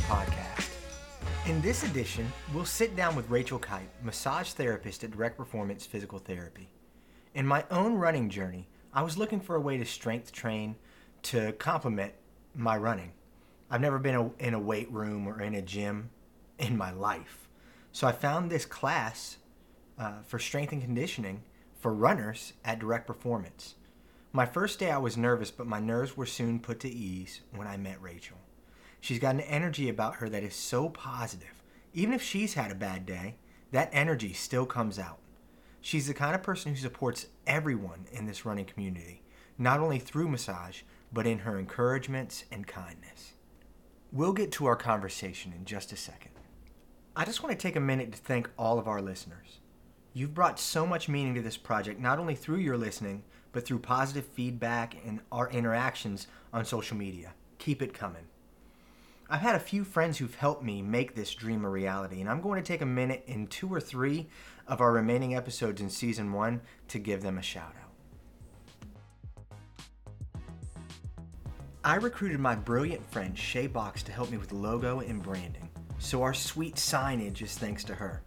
Podcast. In this edition, we'll sit down with Rachel Keipe, massage therapist at Direct Performance Physical Therapy. In my own running journey, I was looking for a way to strength train to complement my running. I've never been in a weight room or in a gym in my life. So I found this class uh, for strength and conditioning for runners at Direct Performance. My first day I was nervous, but my nerves were soon put to ease when I met Rachel. She's got an energy about her that is so positive. Even if she's had a bad day, that energy still comes out. She's the kind of person who supports everyone in this running community, not only through massage, but in her encouragements and kindness. We'll get to our conversation in just a second. I just want to take a minute to thank all of our listeners. You've brought so much meaning to this project, not only through your listening, but through positive feedback and our interactions on social media. Keep it coming. I've had a few friends who've helped me make this dream a reality, and I'm going to take a minute in two or three of our remaining episodes in season one to give them a shout out. I recruited my brilliant friend Shay Bocks to help me with logo and branding, so our sweet signage is thanks to her.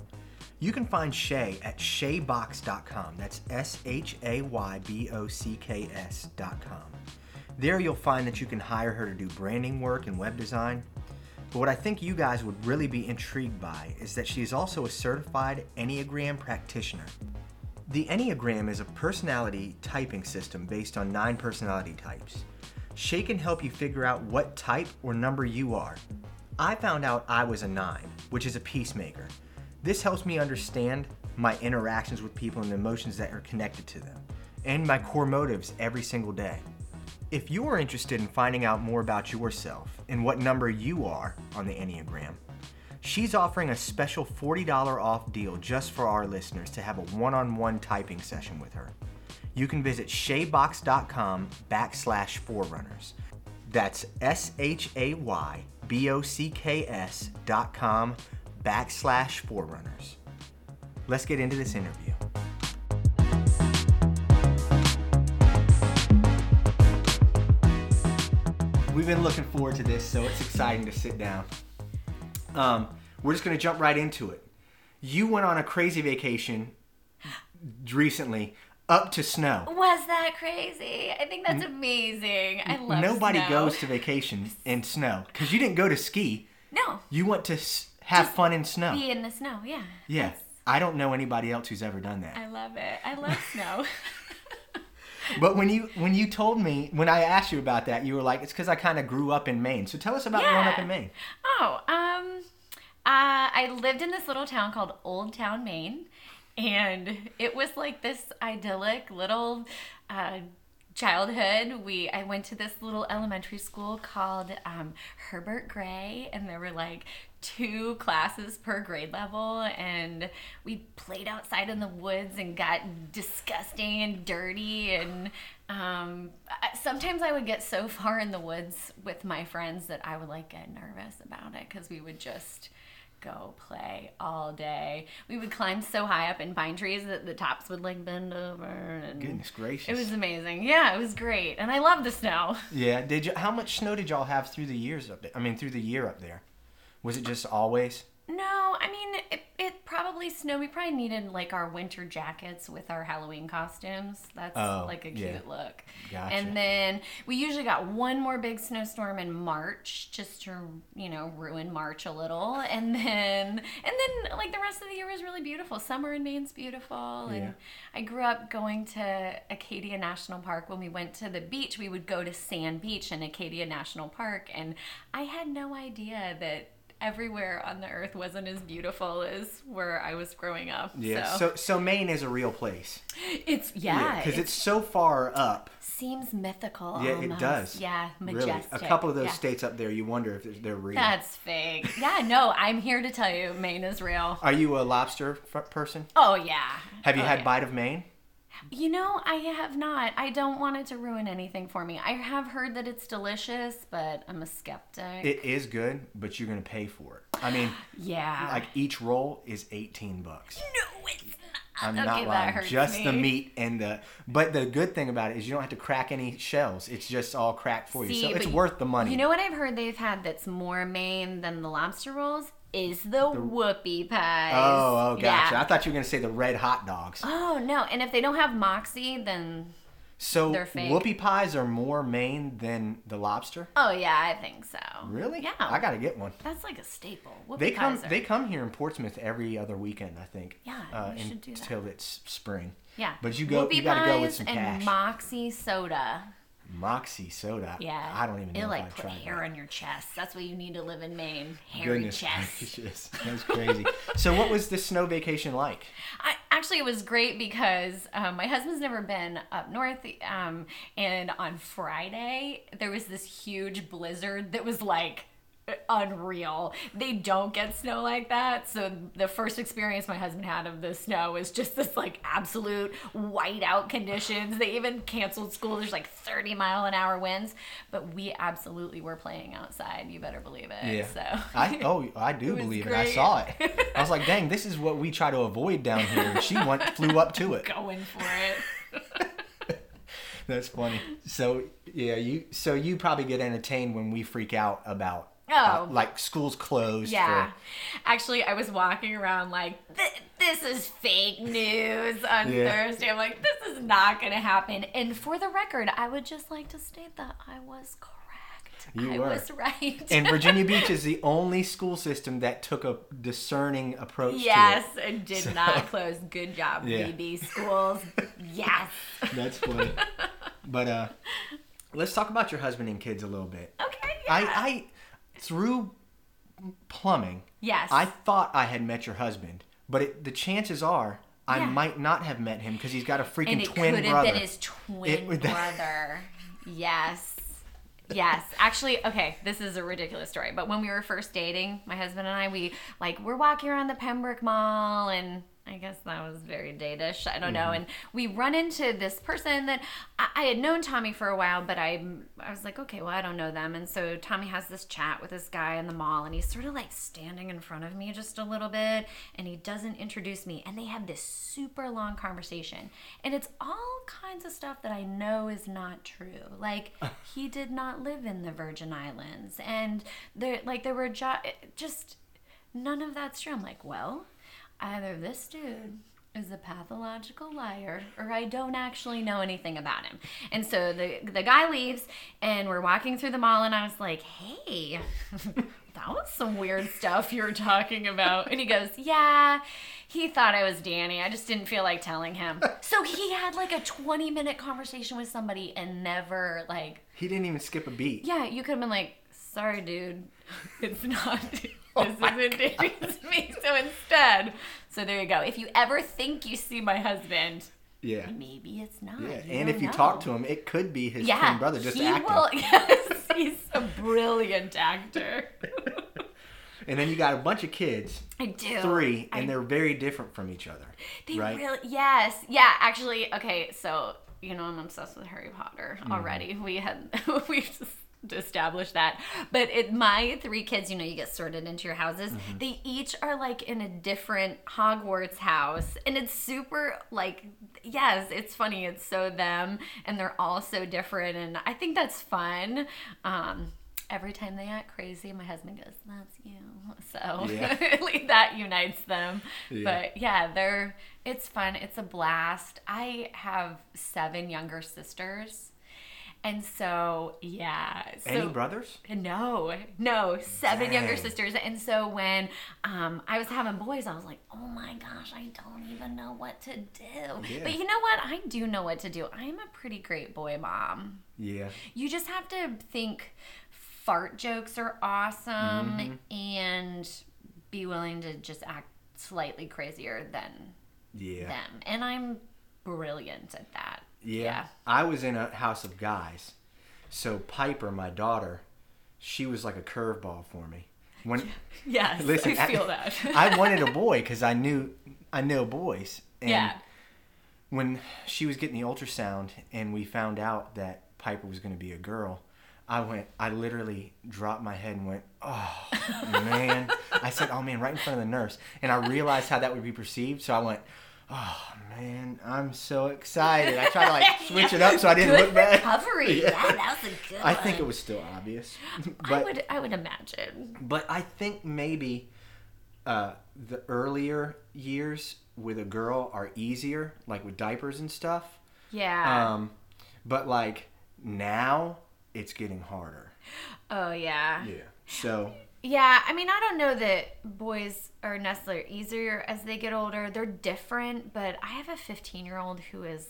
You can find Shay at shaybocks.com. That's S H A Y B O C K S.com. There you'll find that you can hire her to do branding work and web design. But what I think you guys would really be intrigued by is that she is also a certified Enneagram practitioner. The Enneagram is a personality typing system based on nine personality types. Shay can help you figure out what type or number you are. I found out I was a nine, which is a peacemaker. This helps me understand my interactions with people and the emotions that are connected to them, and my core motives every single day. If you are interested in finding out more about yourself and what number you are on the Enneagram, she's offering a special $40 off deal just for our listeners to have a one on one typing session with her. You can visit shaybocks.com backslash forerunners. That's S H A Y B O C K S dot com backslash forerunners. Let's get into this interview. We've been looking forward to this, so it's exciting to sit down. Um, we're just going to jump right into it. You went on a crazy vacation recently up to snow. Was that crazy? I think that's amazing. I love snow. Nobody snow. goes to vacation in snow because you didn't go to ski. No. You went to s- have Just fun in snow. Be in the snow, yeah. Yeah. That's- I don't know anybody else who's ever done that. I love it. I love snow. But when you when you told me when I asked you about that, you were like, "It's because I kind of grew up in Maine." So tell us about growing up in Maine. oh, um, uh, I lived in this little town called Old Town, Maine, and it was like this idyllic little uh, childhood. We I went to this little elementary school called um, Herbert Gray, and there were like two classes per grade level, and we played outside in the woods and got disgusting and dirty and. Um, sometimes I would get so far in the woods with my friends that I would like get nervous about it because we would just go play all day. We would climb so high up in pine trees that the tops would like bend over. And Goodness gracious. It was amazing. Yeah, it was great, and I love the snow. Yeah. Did you? How much snow did y'all have through the years up there? I mean, through the year up there. Was it just always? No, I mean it, it probably snowed. We probably needed like our winter jackets with our Halloween costumes. That's Oh, like a cute yeah. look. Gotcha. And then we usually got one more big snowstorm in March, just to you know ruin March a little, and then and then like the rest of the year was really beautiful. Summer in Maine's beautiful, and Yeah. I grew up going to Acadia National Park. When we went to the beach, we would go to Sand Beach in Acadia National Park, and I had no idea that everywhere on the earth wasn't as beautiful as where I was growing up. Yeah. So, So so Maine is a real place. it's yeah, Because it it's so far up. seems mythical. Yeah, it almost. does. Yeah, Really. majestic. A couple of those yeah. states up there, you wonder if they're- they're real. That's fake. Yeah, no, I'm here to tell you, Maine is real. Are you a lobster f- person? Oh yeah. Have you Oh, had yeah. bite of Maine? You know, I have not. I don't want it to ruin anything for me. I have heard that it's delicious, but I'm a skeptic. It is good, but you're gonna pay for it. I mean, yeah. like each roll is 18 bucks. no, it's not. I'm Okay, not lying. Just the meat and the. But the good thing about it is you don't have to crack any shells. It's just all cracked for you, See, so it's worth the money. You know what I've heard they've had that's more Maine than the lobster rolls is the, whoopie pies. Oh, oh, gotcha. Yeah. I thought you were gonna say the red hot dogs. Oh no! And if they don't have moxie, then So They're fake. whoopie pies are more Maine than the lobster. oh yeah, I think so. Really? Yeah. I gotta get one. That's like a staple. Whoopie They come. pies are- They come here in Portsmouth every other weekend. I think. Yeah, Uh, we should do that. until it's spring. yeah. But you go. Whoopie you gotta go with pies some and moxie soda. Moxie soda. Yeah. I don't even know It'll like put hair that. on your chest. That's what you need to live in Maine. Hairy Goodness chest. gracious, that's crazy. so, what was the snow vacation like? I, actually, it was great because um, my husband's never been up north. Um, and on Friday, there was this huge blizzard that was like unreal. They don't get snow like that. So, the first experience my husband had of the snow was just this like absolute whiteout conditions. They even canceled school. There's like 30 mile an hour winds. But we absolutely were playing outside. You better believe it. Yeah. So, I oh I do believe it. I saw it. I was like, dang, this is what we try to avoid down here. And she went flew up to it. going for it. That's funny. So yeah, you so you probably get entertained when we freak out about Oh. uh, like schools closed. Yeah. For, Actually, I was walking around like, this is fake news on Yeah. Thursday. I'm like, this is not going to happen. And for the record, I would just like to state that I was correct. You I were. was right. and Virginia Beach is the only school system that took a discerning approach yes, to it. and did So- not close. Good job, Yeah. VB schools. yes. That's funny. but uh, let's talk about your husband and kids a little bit. Okay. I. I through plumbing, yes. I thought I had met your husband, but it, the chances are I Yeah. might not have met him because he's got a freaking and it twin could have been his twin It brother. yes. Yes. Actually, okay, this is a ridiculous story. But when we were first dating, my husband and I, we like we're walking around the Pembroke Mall and I guess that was very datish. I don't know. Mm-hmm. And we run into this person that I, I had known Tommy for a while, but I I was like, okay, well, I don't know them. And so Tommy has this chat with this guy in the mall, and he's sort of like standing in front of me just a little bit, and he doesn't introduce me. And they have this super long conversation, and it's all kinds of stuff that I know is not true. Like he did not live in the Virgin Islands, and there like there were jo- just none of that's true. I'm like, well, either this dude is a pathological liar or I don't actually know anything about him. And so the the guy leaves and we're walking through the mall and I was like, "Hey, that was some weird stuff you were talking about." And he goes, "Yeah, he thought I was Danny. I just didn't feel like telling him." So he had like a 20-minute conversation with somebody and never like he didn't even skip a beat. yeah, you could have been like, sorry, dude, it's not. Oh This isn't Danny's me. So instead, so there you go. If you ever think you see my husband, Yeah. maybe it's not. Yeah, You and if you know. talk to him, it could be his yeah, twin brother just he acting. will. Yes, he's a brilliant actor. And then you got a bunch of kids, I do. three, I and they're very different from each other. They right? really yes. Yeah, actually, okay, so you know I'm obsessed with Harry Potter already. Mm-hmm. We had we just established that. But it my three kids, you know, you get sorted into your houses. Mm-hmm. They each are like in a different Hogwarts house. And it's super like yes, it's funny. It's so them and they're all so different and I think that's fun. Um Every time they act crazy, my husband goes, "That's you." So Yeah. that unites them. Yeah. But yeah, they're it's fun. It's a blast. I have seven younger sisters. And so, yeah. So, Any brothers? No, no, seven younger sisters. And so when um, I was having boys, I was like, oh my gosh, I don't even know what to do. Yeah. But you know what? I do know what to do. I'm a pretty great boy mom. Yeah. You just have to think fart jokes are awesome and be willing to just act slightly crazier than Yeah. them. And I'm brilliant at that. Yeah. I was in a house of guys. So Piper, my daughter, she was like a curveball for me. When Yes, Listen, I feel that. I wanted a boy because I knew I know boys. And yeah. when she was getting the ultrasound and we found out that Piper was going to be a girl, I went, I literally dropped my head and went, oh, man. I said, oh, man, right in front of the nurse. And I realized how that would be perceived. So I went, Oh man, I'm so excited. I tried to like switch it up so I didn't Good look bad. recovery. Yeah. Yeah. that was a good I think it was still obvious, I would I would imagine. but I think maybe uh, the earlier years with a girl are easier, like with diapers and stuff. Yeah. Um, but like now, it's getting harder. oh yeah. Yeah. So Yeah, I mean, I don't know that boys are necessarily easier as they get older. They're different, but I have a 15 year old who is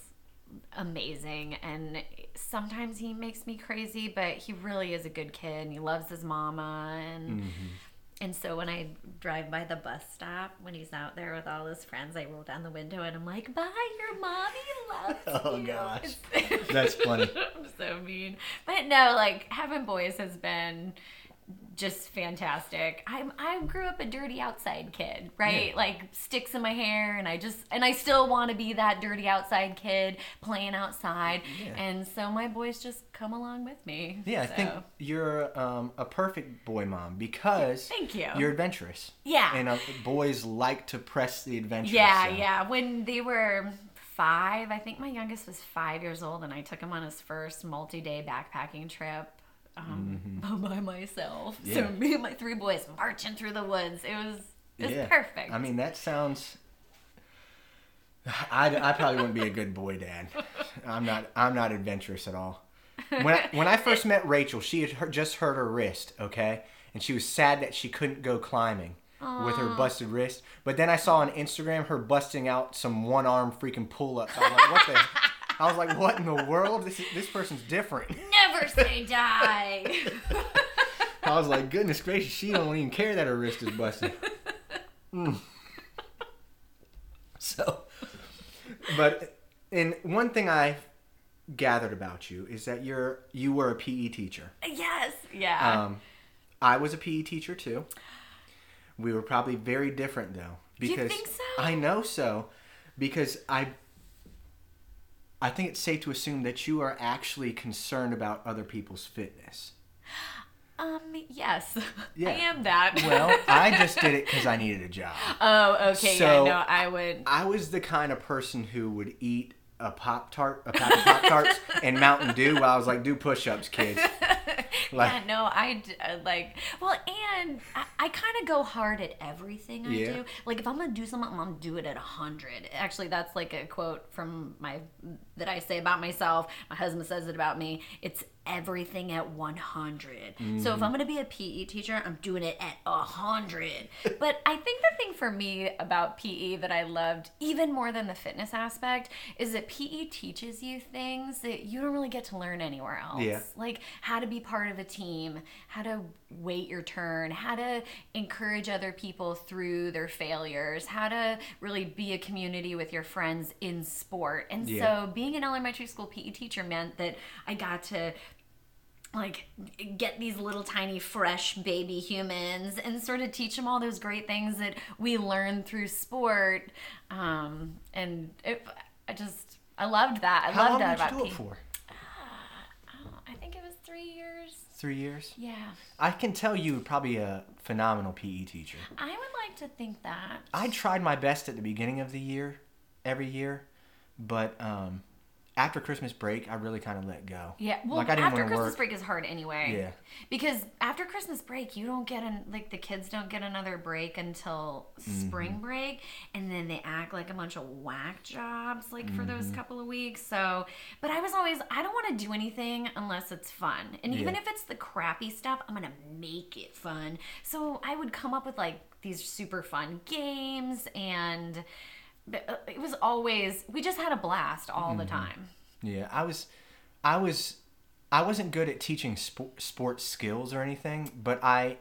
amazing, and sometimes he makes me crazy, but he really is a good kid, and he loves his mama, and. Mm-hmm. And so when I drive by the bus stop, when he's out there with all his friends, I roll down the window and I'm like, "Bye, your mommy loves Oh, you." gosh. That's funny. I'm so mean. But no, like having boys has been just fantastic. I I grew up a dirty outside kid, right? Yeah. Like sticks in my hair, and I just and I still want to be that dirty outside kid playing outside. Yeah. And so my boys just come along with me. yeah, I think you're um, a perfect boy mom because Thank you. you're adventurous. Yeah. And uh, boys like to press the adventure. Yeah, so- yeah. When they were five, I think my youngest was five years old, and I took him on his first multi-day backpacking trip. Um, by myself. Mm-hmm. Yeah. So me and my three boys marching through the woods. It was it was Yeah. perfect. I mean, that sounds. I, I probably wouldn't be a good boy dad. I'm not. I'm not adventurous at all. When I, when I first met Rachel, she had hurt, just hurt her wrist. Okay, and she was sad that she couldn't go climbing with her busted wrist. But then I saw on Instagram her busting out some one arm freaking pull ups. I was like, what the? I was like, what in the world? This is, this person's different. Never say die. I was like, goodness gracious, she don't even care that her wrist is busted. Mm. So, but and one thing I gathered about you is that you're you were a PE teacher. yes. Yeah. Um, I was a PE teacher too. We were probably very different though Do You because think so? I know so because I I think it's safe to assume that you are actually concerned about other people's fitness. um. Yes. Yeah. I am that. Well, I just did it because I needed a job. oh, okay. So- yeah. No, I would. I was the kind of person who would eat a Pop Tart, a pack of Pop Tarts, and Mountain Dew while I was like, do push ups, kids. Like- yeah, no, I uh, like. Well, and I, I kind of go hard at everything I Yeah. do. Like, if I'm gonna do something, I'm gonna do it at a hundred. Actually, that's like a quote from my that I say about myself. My husband says it about me. It's everything at 100. So Mm-hmm. if I'm gonna be a PE teacher, I'm doing it at a hundred. but I think the thing for me about PE that I loved even more than the fitness aspect is that PE teaches you things that you don't really get to learn anywhere else Yeah. like how to be part of a team, how to wait your turn, how to encourage other people through their failures, how to really be a community with your friends in sport. And Yeah. so being an elementary school PE teacher meant that I got to like get these little tiny fresh baby humans and sort of teach them all those great things that we learn through sport um, and it, i just i loved that i How loved long that did you about do it for? Oh, I think it was three years. Three years. Yeah. I can tell you were probably a phenomenal PE teacher. I would like to think that. I tried my best at the beginning of the year, every year, but um, after Christmas break, I really kind of let go. Yeah, well, like I didn't after Christmas work. break is hard anyway. Yeah. Because after Christmas break, you don't get an like the kids don't get another break until Mm-hmm. spring break, and then they act like a bunch of whack jobs like for those Mm-hmm. couple of weeks. So, but I was always I don't want to do anything unless it's fun, and even if it's the crappy stuff, I'm gonna make it fun. So I would come up with like these super fun games and. Uh, It was always we just had a blast all Mm-hmm. the time. Yeah, I was, I was, I wasn't good at teaching sport, sports skills or anything, but I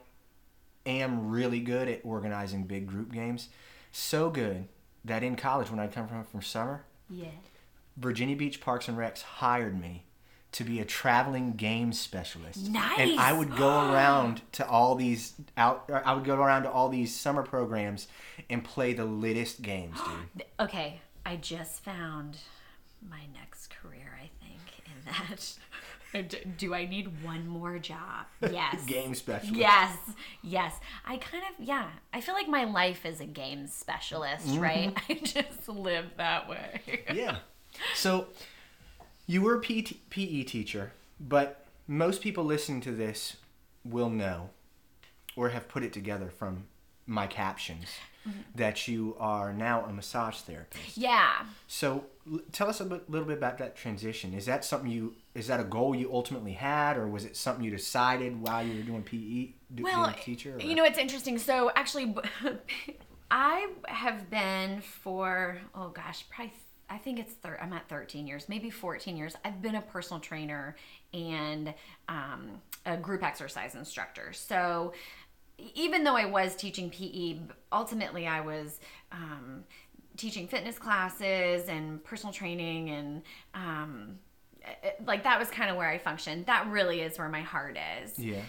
am really good at organizing big group games. So good that in college, when I'd come from from summer, Yeah. Virginia Beach Parks and Recs hired me to be a traveling games specialist. And I would go around to all these out. I would go around to all these summer programs and play the littest games, dude. Okay, I just found my next career, I think, in that. Do I need one more job? Yes. Game specialist. Yes, yes. I kind of, yeah. I feel like my life is a game specialist, right? Mm-hmm. I just live that way. Yeah. So you were a PT PE teacher, but most people listening to this will know or have put it together from my captions mm-hmm. that you are now a massage therapist. Yeah. So l- tell us a bit, little bit about that transition. Is that something you is that a goal you ultimately had or was it something you decided while you were doing PE do, Well, being a teacher? or- you know, it's interesting. So actually, I have been for oh gosh, probably I think it's thir- I'm at 13 years, maybe 14 years. I've been a personal trainer and um, a group exercise instructor. So even though I was teaching PE, ultimately I was um, teaching fitness classes and personal training and um, it- like that was kind of where I functioned. That really is where my heart is. Yeah.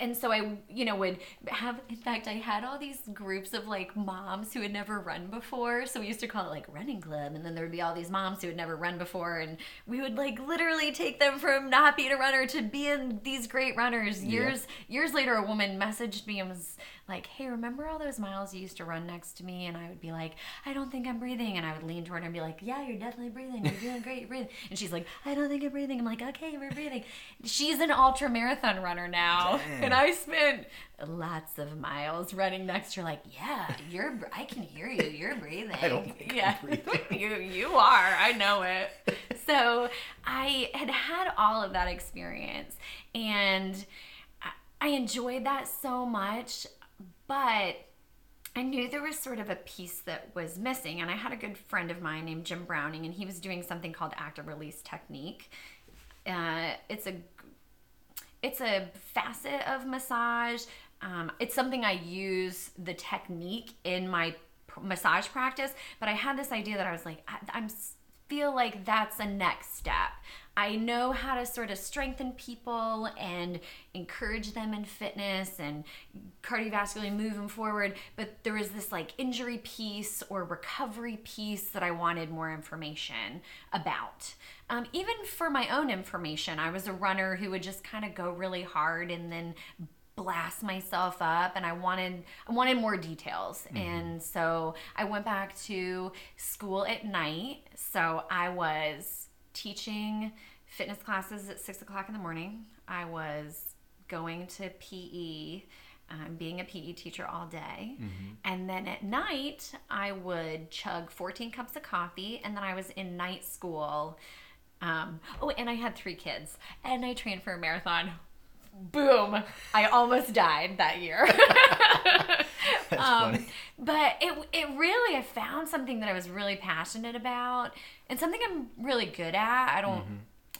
And so I, you know, would have. In fact, I had all these groups of like moms who had never run before. So we used to call it like running club, and then there would be all these moms who had never run before, and we would like literally take them from not being a runner to being these great runners. Years years later, a woman messaged me and was like, "Hey, remember all those miles you used to run next to me?" And I would be like, "I don't think I'm breathing," and I would lean toward her and be like, "Yeah, you're definitely breathing. You're doing great. You're breathing." And she's like, "I don't think I'm breathing." I'm like, "Okay, we're breathing." She's an ultra marathon runner now, Dang. and I spent lots of miles running next to her. Like, yeah, you're. I can hear you. You're breathing. I don't think yeah, breathing. you you are. I know it. So I had had all of that experience, and I, I enjoyed that so much, but. I knew there was sort of a piece that was missing, and I had a good friend of mine named Jim Browning, and he was doing something called active release technique. Uh, it's a it's a facet of massage. Um, it's something I use the technique in my pr- massage practice, but I had this idea that I was like, I, I'm feel like that's a next step. I know how to sort of strengthen people and encourage them in fitness and cardiovascularly move them forward, but there was this like injury piece or recovery piece that I wanted more information about. Um, even for my own information, I was a runner who would just kind of go really hard and then blast myself up and I wanted I wanted more details. And so I went back to school at night. So I was teaching fitness classes at six o'clock in the morning. I was going to PE um, being a PE teacher all day. And then at night I would chug 14 cups of coffee and then I was in night school um, oh and I had three kids and I trained for a marathon. Boom! I almost died that year. Um, but it, it really i found something that i was really passionate about and something i'm really good at i don't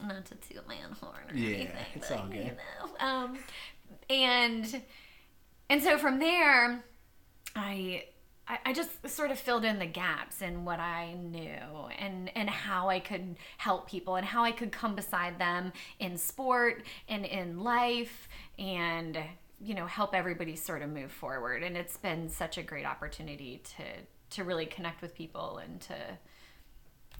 not to toot my own horn or Mm-hmm. Yeah, anything it's but, all good. you know, um, and and so from there I, I I just sort of filled in the gaps in what I knew and and how I could help people and how I could come beside them in sport and in life and you know help everybody sort of move forward and it's been such a great opportunity to to really connect with people and to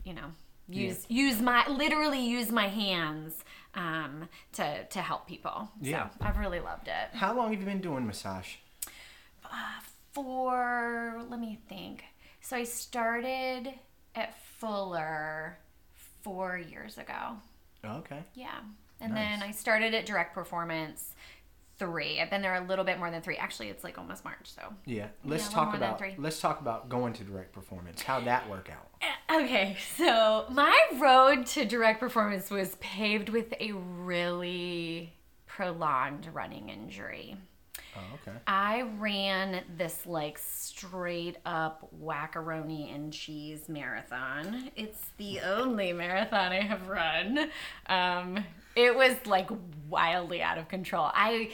you know use use my literally use my hands um to to help people Yeah. so i've really loved it How long have you been doing massage? for let me think so i started at fuller four years ago Oh, okay. yeah and Nice. then i started at direct performance three i've been there a little bit more than three actually it's like almost march so Yeah. Let's little talk about three. let's talk about going to direct performance. How'd that work out? Okay, so my road to direct performance was paved with a really prolonged running injury. Oh, okay. I ran this like straight up wackaroni and cheese marathon. It's the only marathon I have run. Um, it was like wildly out of control. I,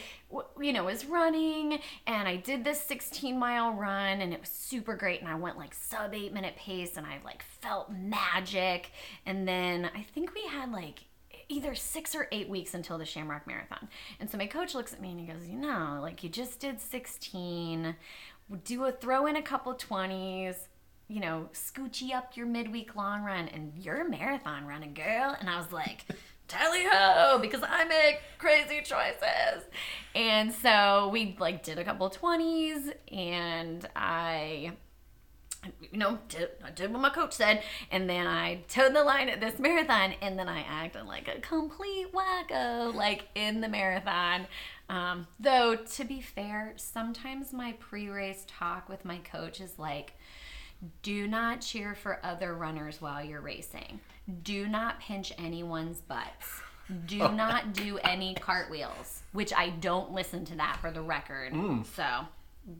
you know, was running and I did this 16 mile run and it was super great. And I went like sub eight minute pace and I like felt magic. And then I think we had like either six or eight weeks until the Shamrock Marathon. And so my coach looks at me and he goes, You know, like you just did 16, do a throw in a couple 20s. you know, scoochie up your midweek long run and you're a marathon running girl. And I was like, tally ho, because I make crazy choices. And so we like did a couple 20s and I you know, did, I did what my coach said, and then I toed the line at this marathon, and then I acted like a complete wacko, like in the marathon. Um, though, to be fair, sometimes my pre race talk with my coach is like, do not cheer for other runners while you're racing. Do not pinch anyone's butts. Do not do any cartwheels, which I don't listen to that for the record. So,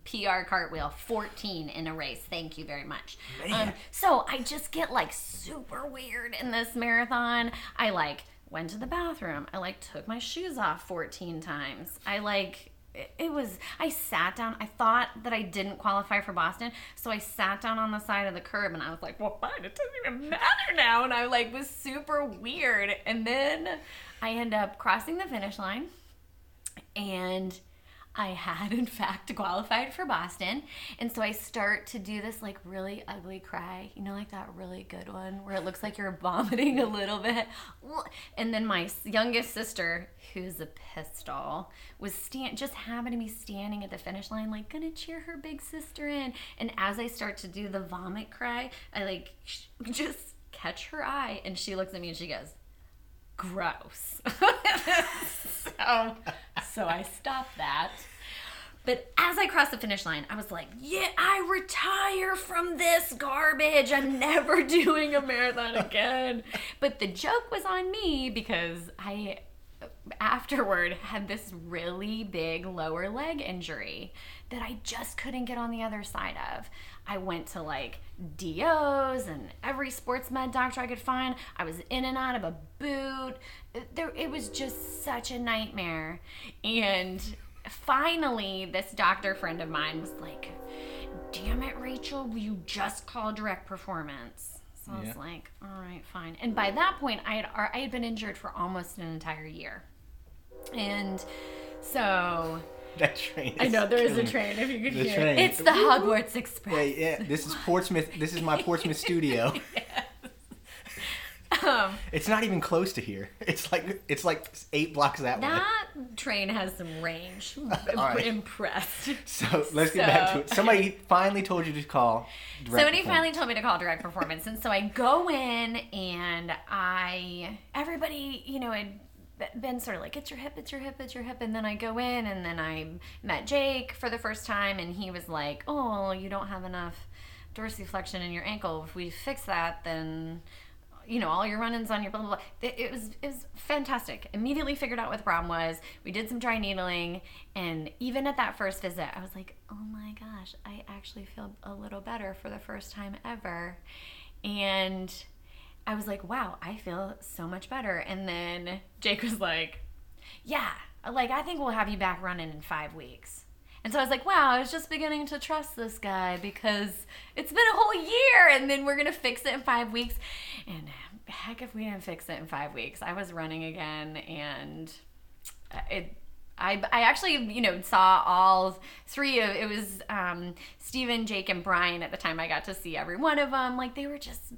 PR cartwheel 14 in a race. Thank you very much. Um, so I just get like super weird in this marathon. I like went to the bathroom. I like took my shoes off 14 times. I like it, was I sat down. I thought that I didn't qualify for Boston, so I sat down on the side of the curb and I was like, "Well, fine, it doesn't even matter now." And I like was super weird. And then I end up crossing the finish line and I had in fact qualified for Boston. And so I start to do this like really ugly cry, you know, like that really good one where it looks like you're vomiting a little bit. And then my youngest sister, who's a pistol, was stand just happened to be standing at the finish line, like gonna cheer her big sister in. And as I start to do the vomit cry, I like just catch her eye, and she looks at me and she goes, gross. so, so I stopped that. But as I crossed the finish line, I was like, yeah, I retire from this garbage. I'm never doing a marathon again. but the joke was on me because I afterward had this really big lower leg injury that I just couldn't get on the other side of. I went to like DOs and every sports med doctor I could find. I was in and out of a boot. There, it was just such a nightmare. And finally, this doctor friend of mine was like, "Damn it, Rachel, you just call direct performance." So I was Yeah. like, "All right, fine." And by that point, I had I had been injured for almost an entire year, and so That train. I know there is a train. If you could hear train. it, it's the Hogwarts Express. Yeah, yeah. This is Portsmouth. This is my Portsmouth studio. Um, It's not even close to here. It's like it's like eight blocks that, way. that train has some range. I'm All right. impressed. So let's get back to it. Somebody finally told you to call. direct Somebody finally told me to call direct performance, and so I go in, and I everybody you know had been sort of like it's your hip, it's your hip, it's your hip, and then I go in, and then I met Jake for the first time, and he was like, "Oh, you don't have enough dorsiflexion in your ankle. If we fix that, then." You know, all your run-ins on your blah blah blah. It, it was it was fantastic. Immediately figured out what the problem was. We did some dry needling, and even at that first visit, I was like, "Oh my gosh, I actually feel a little better for the first time ever." And I was like, wow, I feel so much better. And then Jake was like, yeah, like I think we'll have you back running in five weeks. And so I was like, wow, I was just beginning to trust this guy because it's been a whole year and then we're going to fix it in five weeks. And heck, if we didn't fix it in five weeks, I was running again and it. I, I actually you know saw all three of it was um, Steven, Jake, and Brian at the time. I got to see every one of them. Like they were just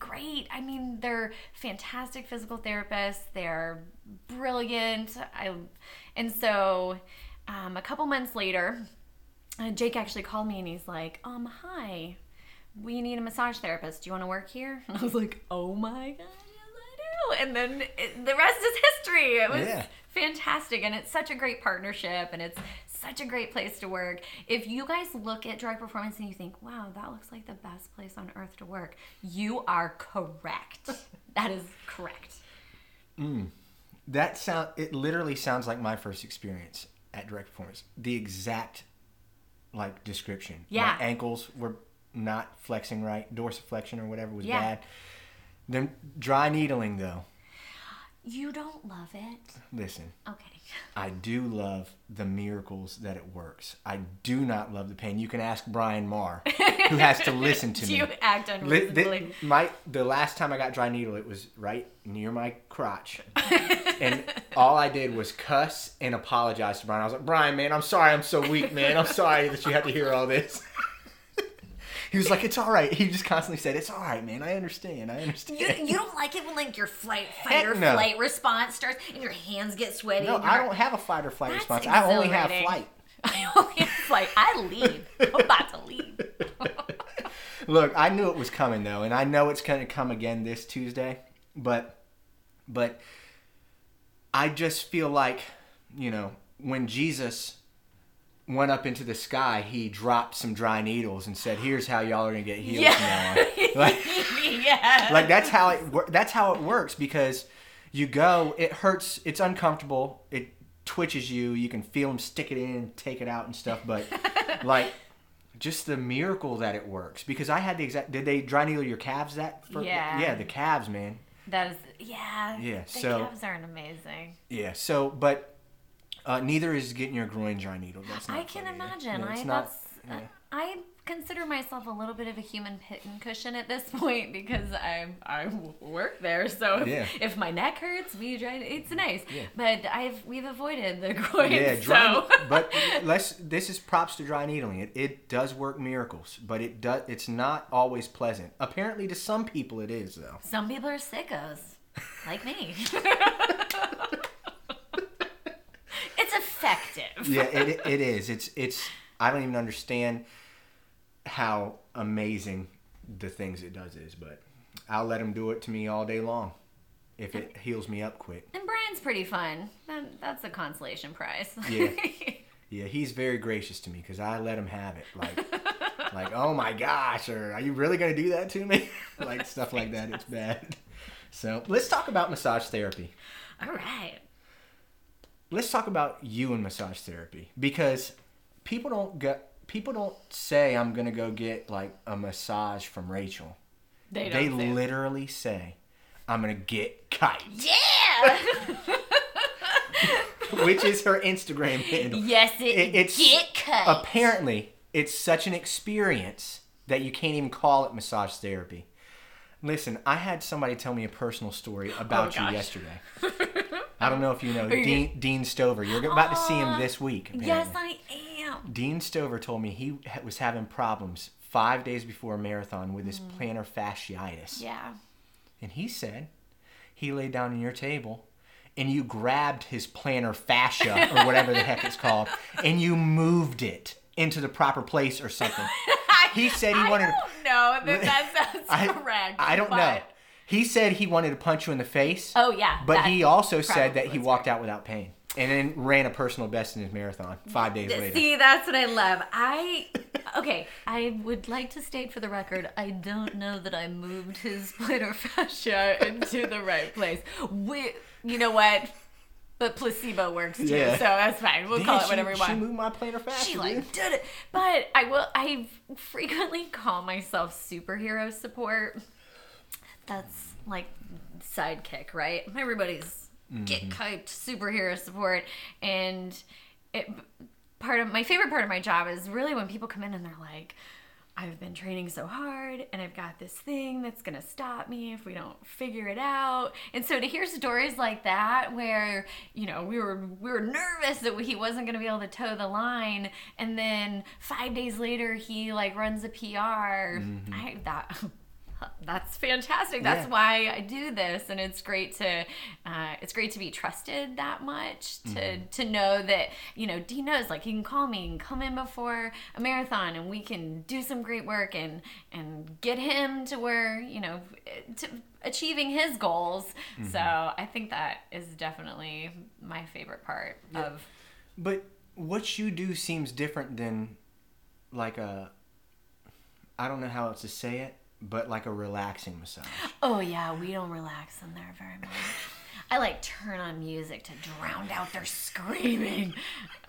great. I mean, they're fantastic physical therapists. They're brilliant. I and so um, a couple months later, uh, Jake actually called me and he's like, um, hi, we need a massage therapist. Do you want to work here? And I was like, oh my god, yes I do. And then it, the rest is history. It was Yeah. fantastic, and it's such a great partnership, and it's such a great place to work. If you guys look at direct performance and you think, wow, that looks like the best place on earth to work, you are correct. that is correct. Mm. That sound. It literally sounds like my first experience at direct performance. The exact like description. Yeah. My ankles were not flexing right. Dorsiflexion or whatever was Yeah. bad. Then dry needling though. You don't love it. Listen, Okay. I do love the miracles that it works. I do not love the pain. You can ask Brian Marr, who has to listen to Do me. you act unreasonably? the, my the last time I got dry needle, it was right near my crotch, and all I did was cuss and apologize to Brian. I was like, Brian, man, I'm sorry, I'm so weak, man. I'm sorry that you had to hear all this. He was like, "It's all right." He just constantly said, "It's all right, man. I understand. I understand." You, you don't like it when like your flight fight or no. flight response starts and your hands get sweaty. no, I don't have a fight or flight response. I only have flight. I only have flight. I leave. I'm about to leave. Look, I knew it was coming though, and I know it's going to come again this Tuesday, but but I just feel like, you know, when Jesus went up into the sky, he dropped some dry needles and said, "Here's how y'all are to get healed from now Yeah. Like, yeah. like that's how it that's how it works because you go, it hurts, it's uncomfortable, it twitches you, you can feel them stick it in, take it out and stuff, but like just the miracle that it works because I had the exact did they dry needle your calves that fir- Yeah. yeah the calves man That is, yeah. Yeah, The so- calves aren't amazing. yeah so but uh, neither is getting your groin dry needle that's not I can fun either. imagine. No, I not- that's, yeah. uh, I consider myself a little bit of a human pin cushion at this point because I I work there. So if, Yeah. if my neck hurts, we try. It's nice. Yeah. But I've we've avoided the groin. Yeah, dry, so. but let's. This is props to dry needling. It, it does work miracles, but it does. It's not always pleasant. Apparently, to some people, it is though. Some people are sickos, like me. it's effective. Yeah, it, it is. It's it's. I don't even understand how amazing the things it does is, but I'll let him do it to me all day long if it heals me up quick. And Brian's pretty fun. That, that's a consolation prize. Yeah. Yeah, he's very gracious to me because I let him have it. Like, like, oh my gosh, or are you really gonna do that to me? like stuff like that. It's bad. So let's talk about massage therapy. All right. Let's talk about you and massage therapy because people don't get people don't say I'm gonna go get like a massage from Rachel. They They don't say- literally say I'm gonna get kite, Yeah. which is her Instagram handle. yes, it, It- it's get cut. apparently it's such an experience that you can't even call it massage therapy. Listen, I had somebody tell me a personal story oh, about you Oh, gosh. yesterday. I don't know if you know Dean, Dean Stover. You're about to see him this week. yes. I am. Dean Stover told me he was having problems five days before a marathon with his Mm. plantar fasciitis. Yeah. And he said he laid down on your table and you grabbed his plantar fascia or whatever the heck it's called and you moved it into the proper place or something. He said he I wanted to- don't know that that sounds I, correct. I don't know. He said he wanted to punch you in the face, Oh yeah. but he also said that he walked out without pain and then ran a personal best in his marathon five days later. See, that's what I love. I okay. I would like to state for the record, I don't know that I moved his plantar fascia into the right place. We, you know what? But placebo works too, Yeah. so that's fine. We'll Damn, call it she- whatever we She want. moved my plantar fascia. She dude. like did it, but I will. I frequently call myself superhero support. That's like sidekick, right? Everybody's get mm-hmm. hyped superhero support, and it part of my favorite part of my job is really when people come in and they're like. I've been training so hard and I've got this thing that's going to stop me if we don't figure it out. And so to hear stories like that where, you know, we were we were nervous that he wasn't going to be able to toe the line and then 5 days later he like runs a PR. Mm-hmm. I that that's fantastic. That's Yeah. why I do this, and it's great to uh, it's great to be trusted that much to Mm-hmm. to know that you know Dean knows like he can call me and come in before a marathon, and we can do some great work and and get him to where you know to achieving his goals. Mm-hmm. So I think that is definitely my favorite part of But what you do seems different than like a I don't know how else to say it, but like a relaxing massage. Oh yeah, we don't relax in there very much. I like turn on music to drown out their screaming.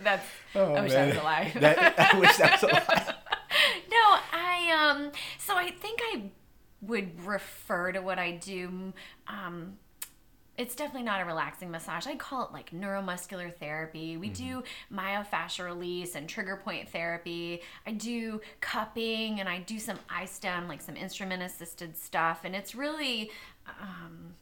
That's I wish that was a lie. Oh, That- I wish that was a lie. no, I um. So I think I would refer to what I do. Um, it's definitely not a relaxing massage. I call it like neuromuscular therapy. We do myofascial release and trigger point therapy. I do cupping and I do some IASTM, like some instrument assisted stuff. And it's really um,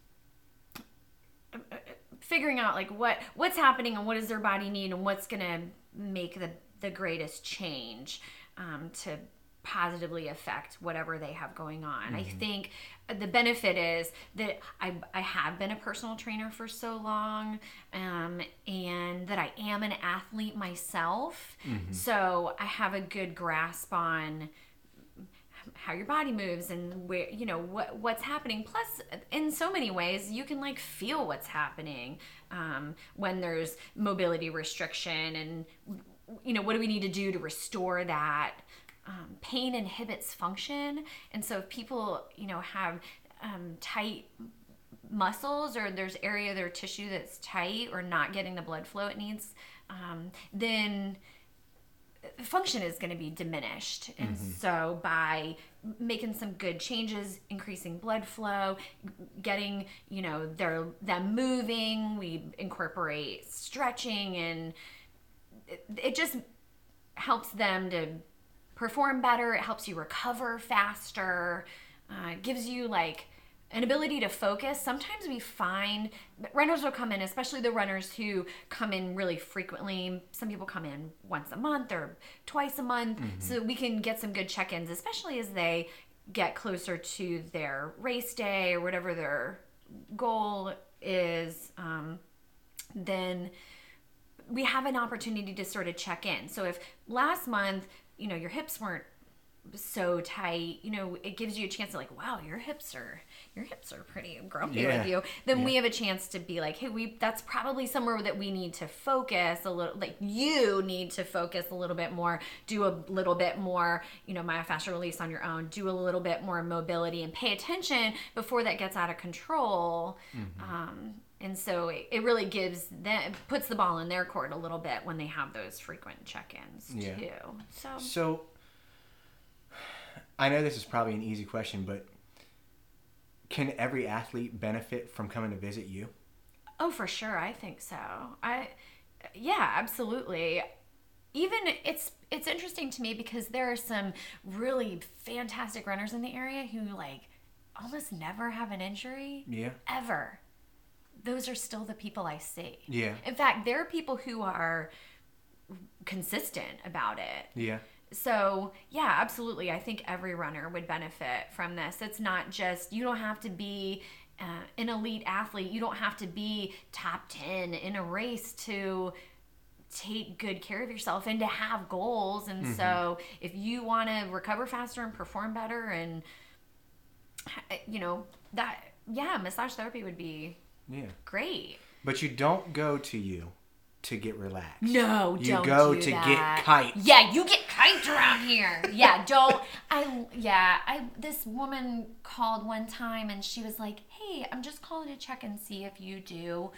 figuring out like what what's happening and what does their body need and what's gonna make the the greatest change. um, to positively affect whatever they have going on. I think the benefit is that I, I have been a personal trainer for so long um, and that I am an athlete myself. So I have a good grasp on how your body moves and where you know what what's happening. Plus in so many ways you can like feel what's happening um, when there's mobility restriction and you know what do we need to do to restore that um, pain inhibits function. And so if people you know have um, tight muscles or there's area of their tissue that's tight or not getting the blood flow it needs um, then function is going to be diminished. And so by making some good changes increasing blood flow getting you know their them moving we incorporate stretching and it, it just helps them to perform better it helps you recover faster uh, it gives you like an ability to focus. Sometimes we find runners will come in, especially the runners who come in really frequently. Some people come in once a month or twice a month, so we can get some good check ins, especially as they get closer to their race day or whatever their goal is. Um, then we have an opportunity to sort of check in. So if last month, you know, your hips weren't so tight, you know, it gives you a chance to like, wow, your hips are your hips are pretty grumpy Yeah. with you. Then we have a chance to be like, hey, we that's probably somewhere that we need to focus a little like you need to focus a little bit more, do a little bit more, you know, myofascial release on your own, do a little bit more mobility and pay attention before that gets out of control. Mm-hmm. Um and so it, it really gives them puts the ball in their court a little bit when they have those frequent check-ins Yeah. too. So So, I know this is probably an easy question, but can every athlete benefit from coming to visit you? Oh, for sure. I think so. I, yeah, absolutely. Even it's it's interesting to me because there are some really fantastic runners in the area who like almost never have an injury Yeah. ever. Those are still the people I see. Yeah. In fact, there are people who are consistent about it. Yeah. So, yeah, absolutely. I think every runner would benefit from this. It's not just, you don't have to be uh, an elite athlete, you don't have to be top 10 in a race to take good care of yourself and to have goals. And so, if you want to recover faster and perform better, and, you know, that, yeah, massage therapy would be Yeah. great. But you don't go to you to get relaxed. No, You don't go do to that. get kites. Yeah, you get kites around here. Yeah, don't. I yeah. I this woman called one time and she was like, "Hey, I'm just calling to check and see if you do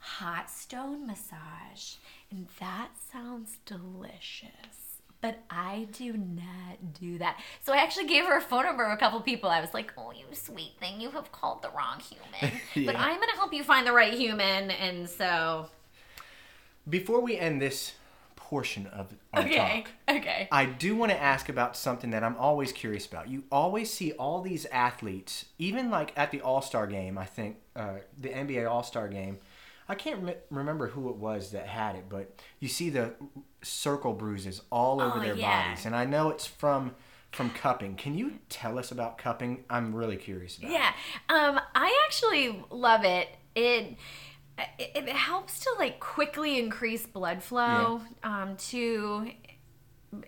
hot stone massage." And that sounds delicious. But I do not do that. So I actually gave her a phone number of a couple people. I was like, "Oh, you sweet thing, you have called the wrong human." But I'm gonna help you find the right human. And so, Before we end this portion of our okay, talk, okay. I do want to ask about something that I'm always curious about. You always see all these athletes, even like at the All Star game, I think, uh, the NBA All Star game. I can't rem- remember who it was that had it, but you see the circle bruises all over Oh, their yeah. bodies. And I know it's from from cupping. Can you tell us about cupping? I'm really curious about it. Yeah, um, I actually love it. It it, it helps to like quickly increase blood flow um, to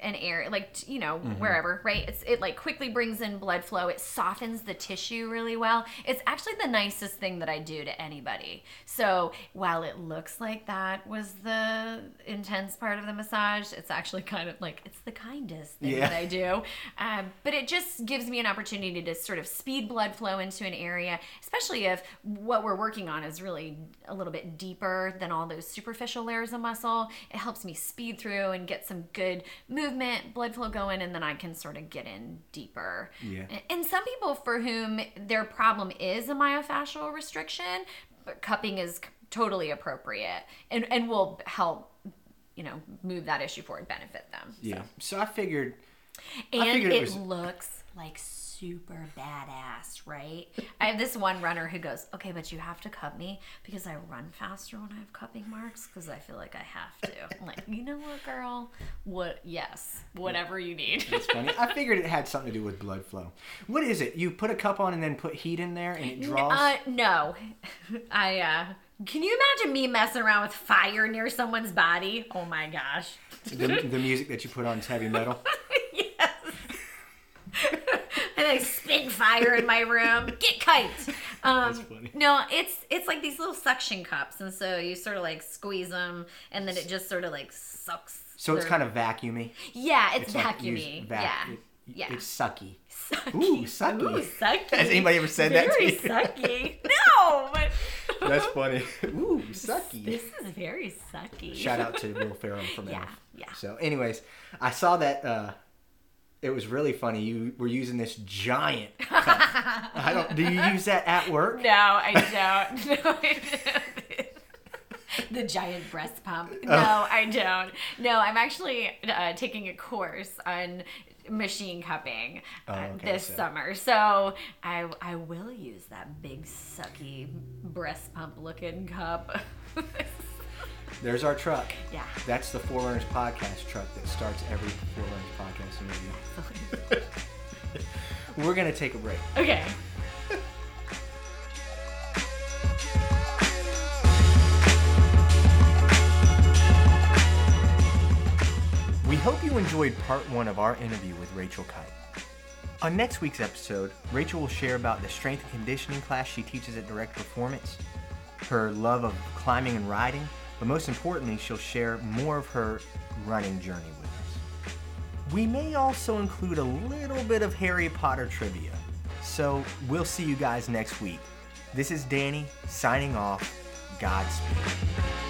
an air like you know wherever right? It's it like quickly brings in blood flow. It softens the tissue really well. It's actually the nicest thing that i do to anybody. So while it looks like that was the intense part of the massage it's actually kind of like it's the kindest thing Yeah. that i do. Um, but it just gives me an opportunity to sort of speed blood flow into an area especially if what we're working on is really a little bit deeper than all those superficial layers of muscle. It helps me speed through and get some good movement blood flow going and then i can sort of get in deeper Yeah. and- and some people for whom their problem is a myofascial restriction but cupping is totally appropriate and and will help you know move that issue forward benefit them Yeah. So I figured and figured it, it was- looks like super badass, right? I have this one runner who goes, okay, but you have to cup me because I run faster when I have cupping marks because I feel like I have to. You know what, girl? What? Yes, whatever you need. It's funny. I figured it had something to do with blood flow. What is it? You put a cup on and then put heat in there and it draws? Uh, no, I. uh Can you imagine me messing around with fire near someone's body? Oh my gosh. the, the music that you put on is heavy metal. yes. and I spin fire in my room. Get kite. Um, No, it's it's like these little suction cups, and so you sort of like squeeze them, and then it just sort of like sucks. So it's kind of vacuumy. yeah, it's, It's like vacuumy. use vac- yeah, it- yeah. It's sucky. sucky. Ooh, sucky. Ooh, sucky. Has anybody ever said that to Very you? sucky. No, but That's funny. Ooh, sucky. this is very sucky. Shout out to Will Ferrell from Yeah, Elf. yeah. So, anyways, I saw that. Uh, it was really funny. You were using this giant. Cup. I don't. Do you use that at work? No, I don't. No, I don't. the giant breast pump. No, I don't. No, I'm actually uh, taking a course on machine cupping uh, Oh, okay, this so- summer. So I I will use that big sucky breast pump looking cup. There's our truck. yeah. That's the Forerunners podcast truck that starts every Forerunners podcast interview. We're gonna take a break. Okay. We hope you enjoyed part one of our interview with Rachel Keipe. On next week's episode, Rachel will share about the strength and conditioning class she teaches at Direct Performance, her love of climbing and riding, but most importantly, she'll share more of her running journey with us. We may also include a little bit of Harry Potter trivia. So we'll see you guys next week. This is Danny signing off. Godspeed.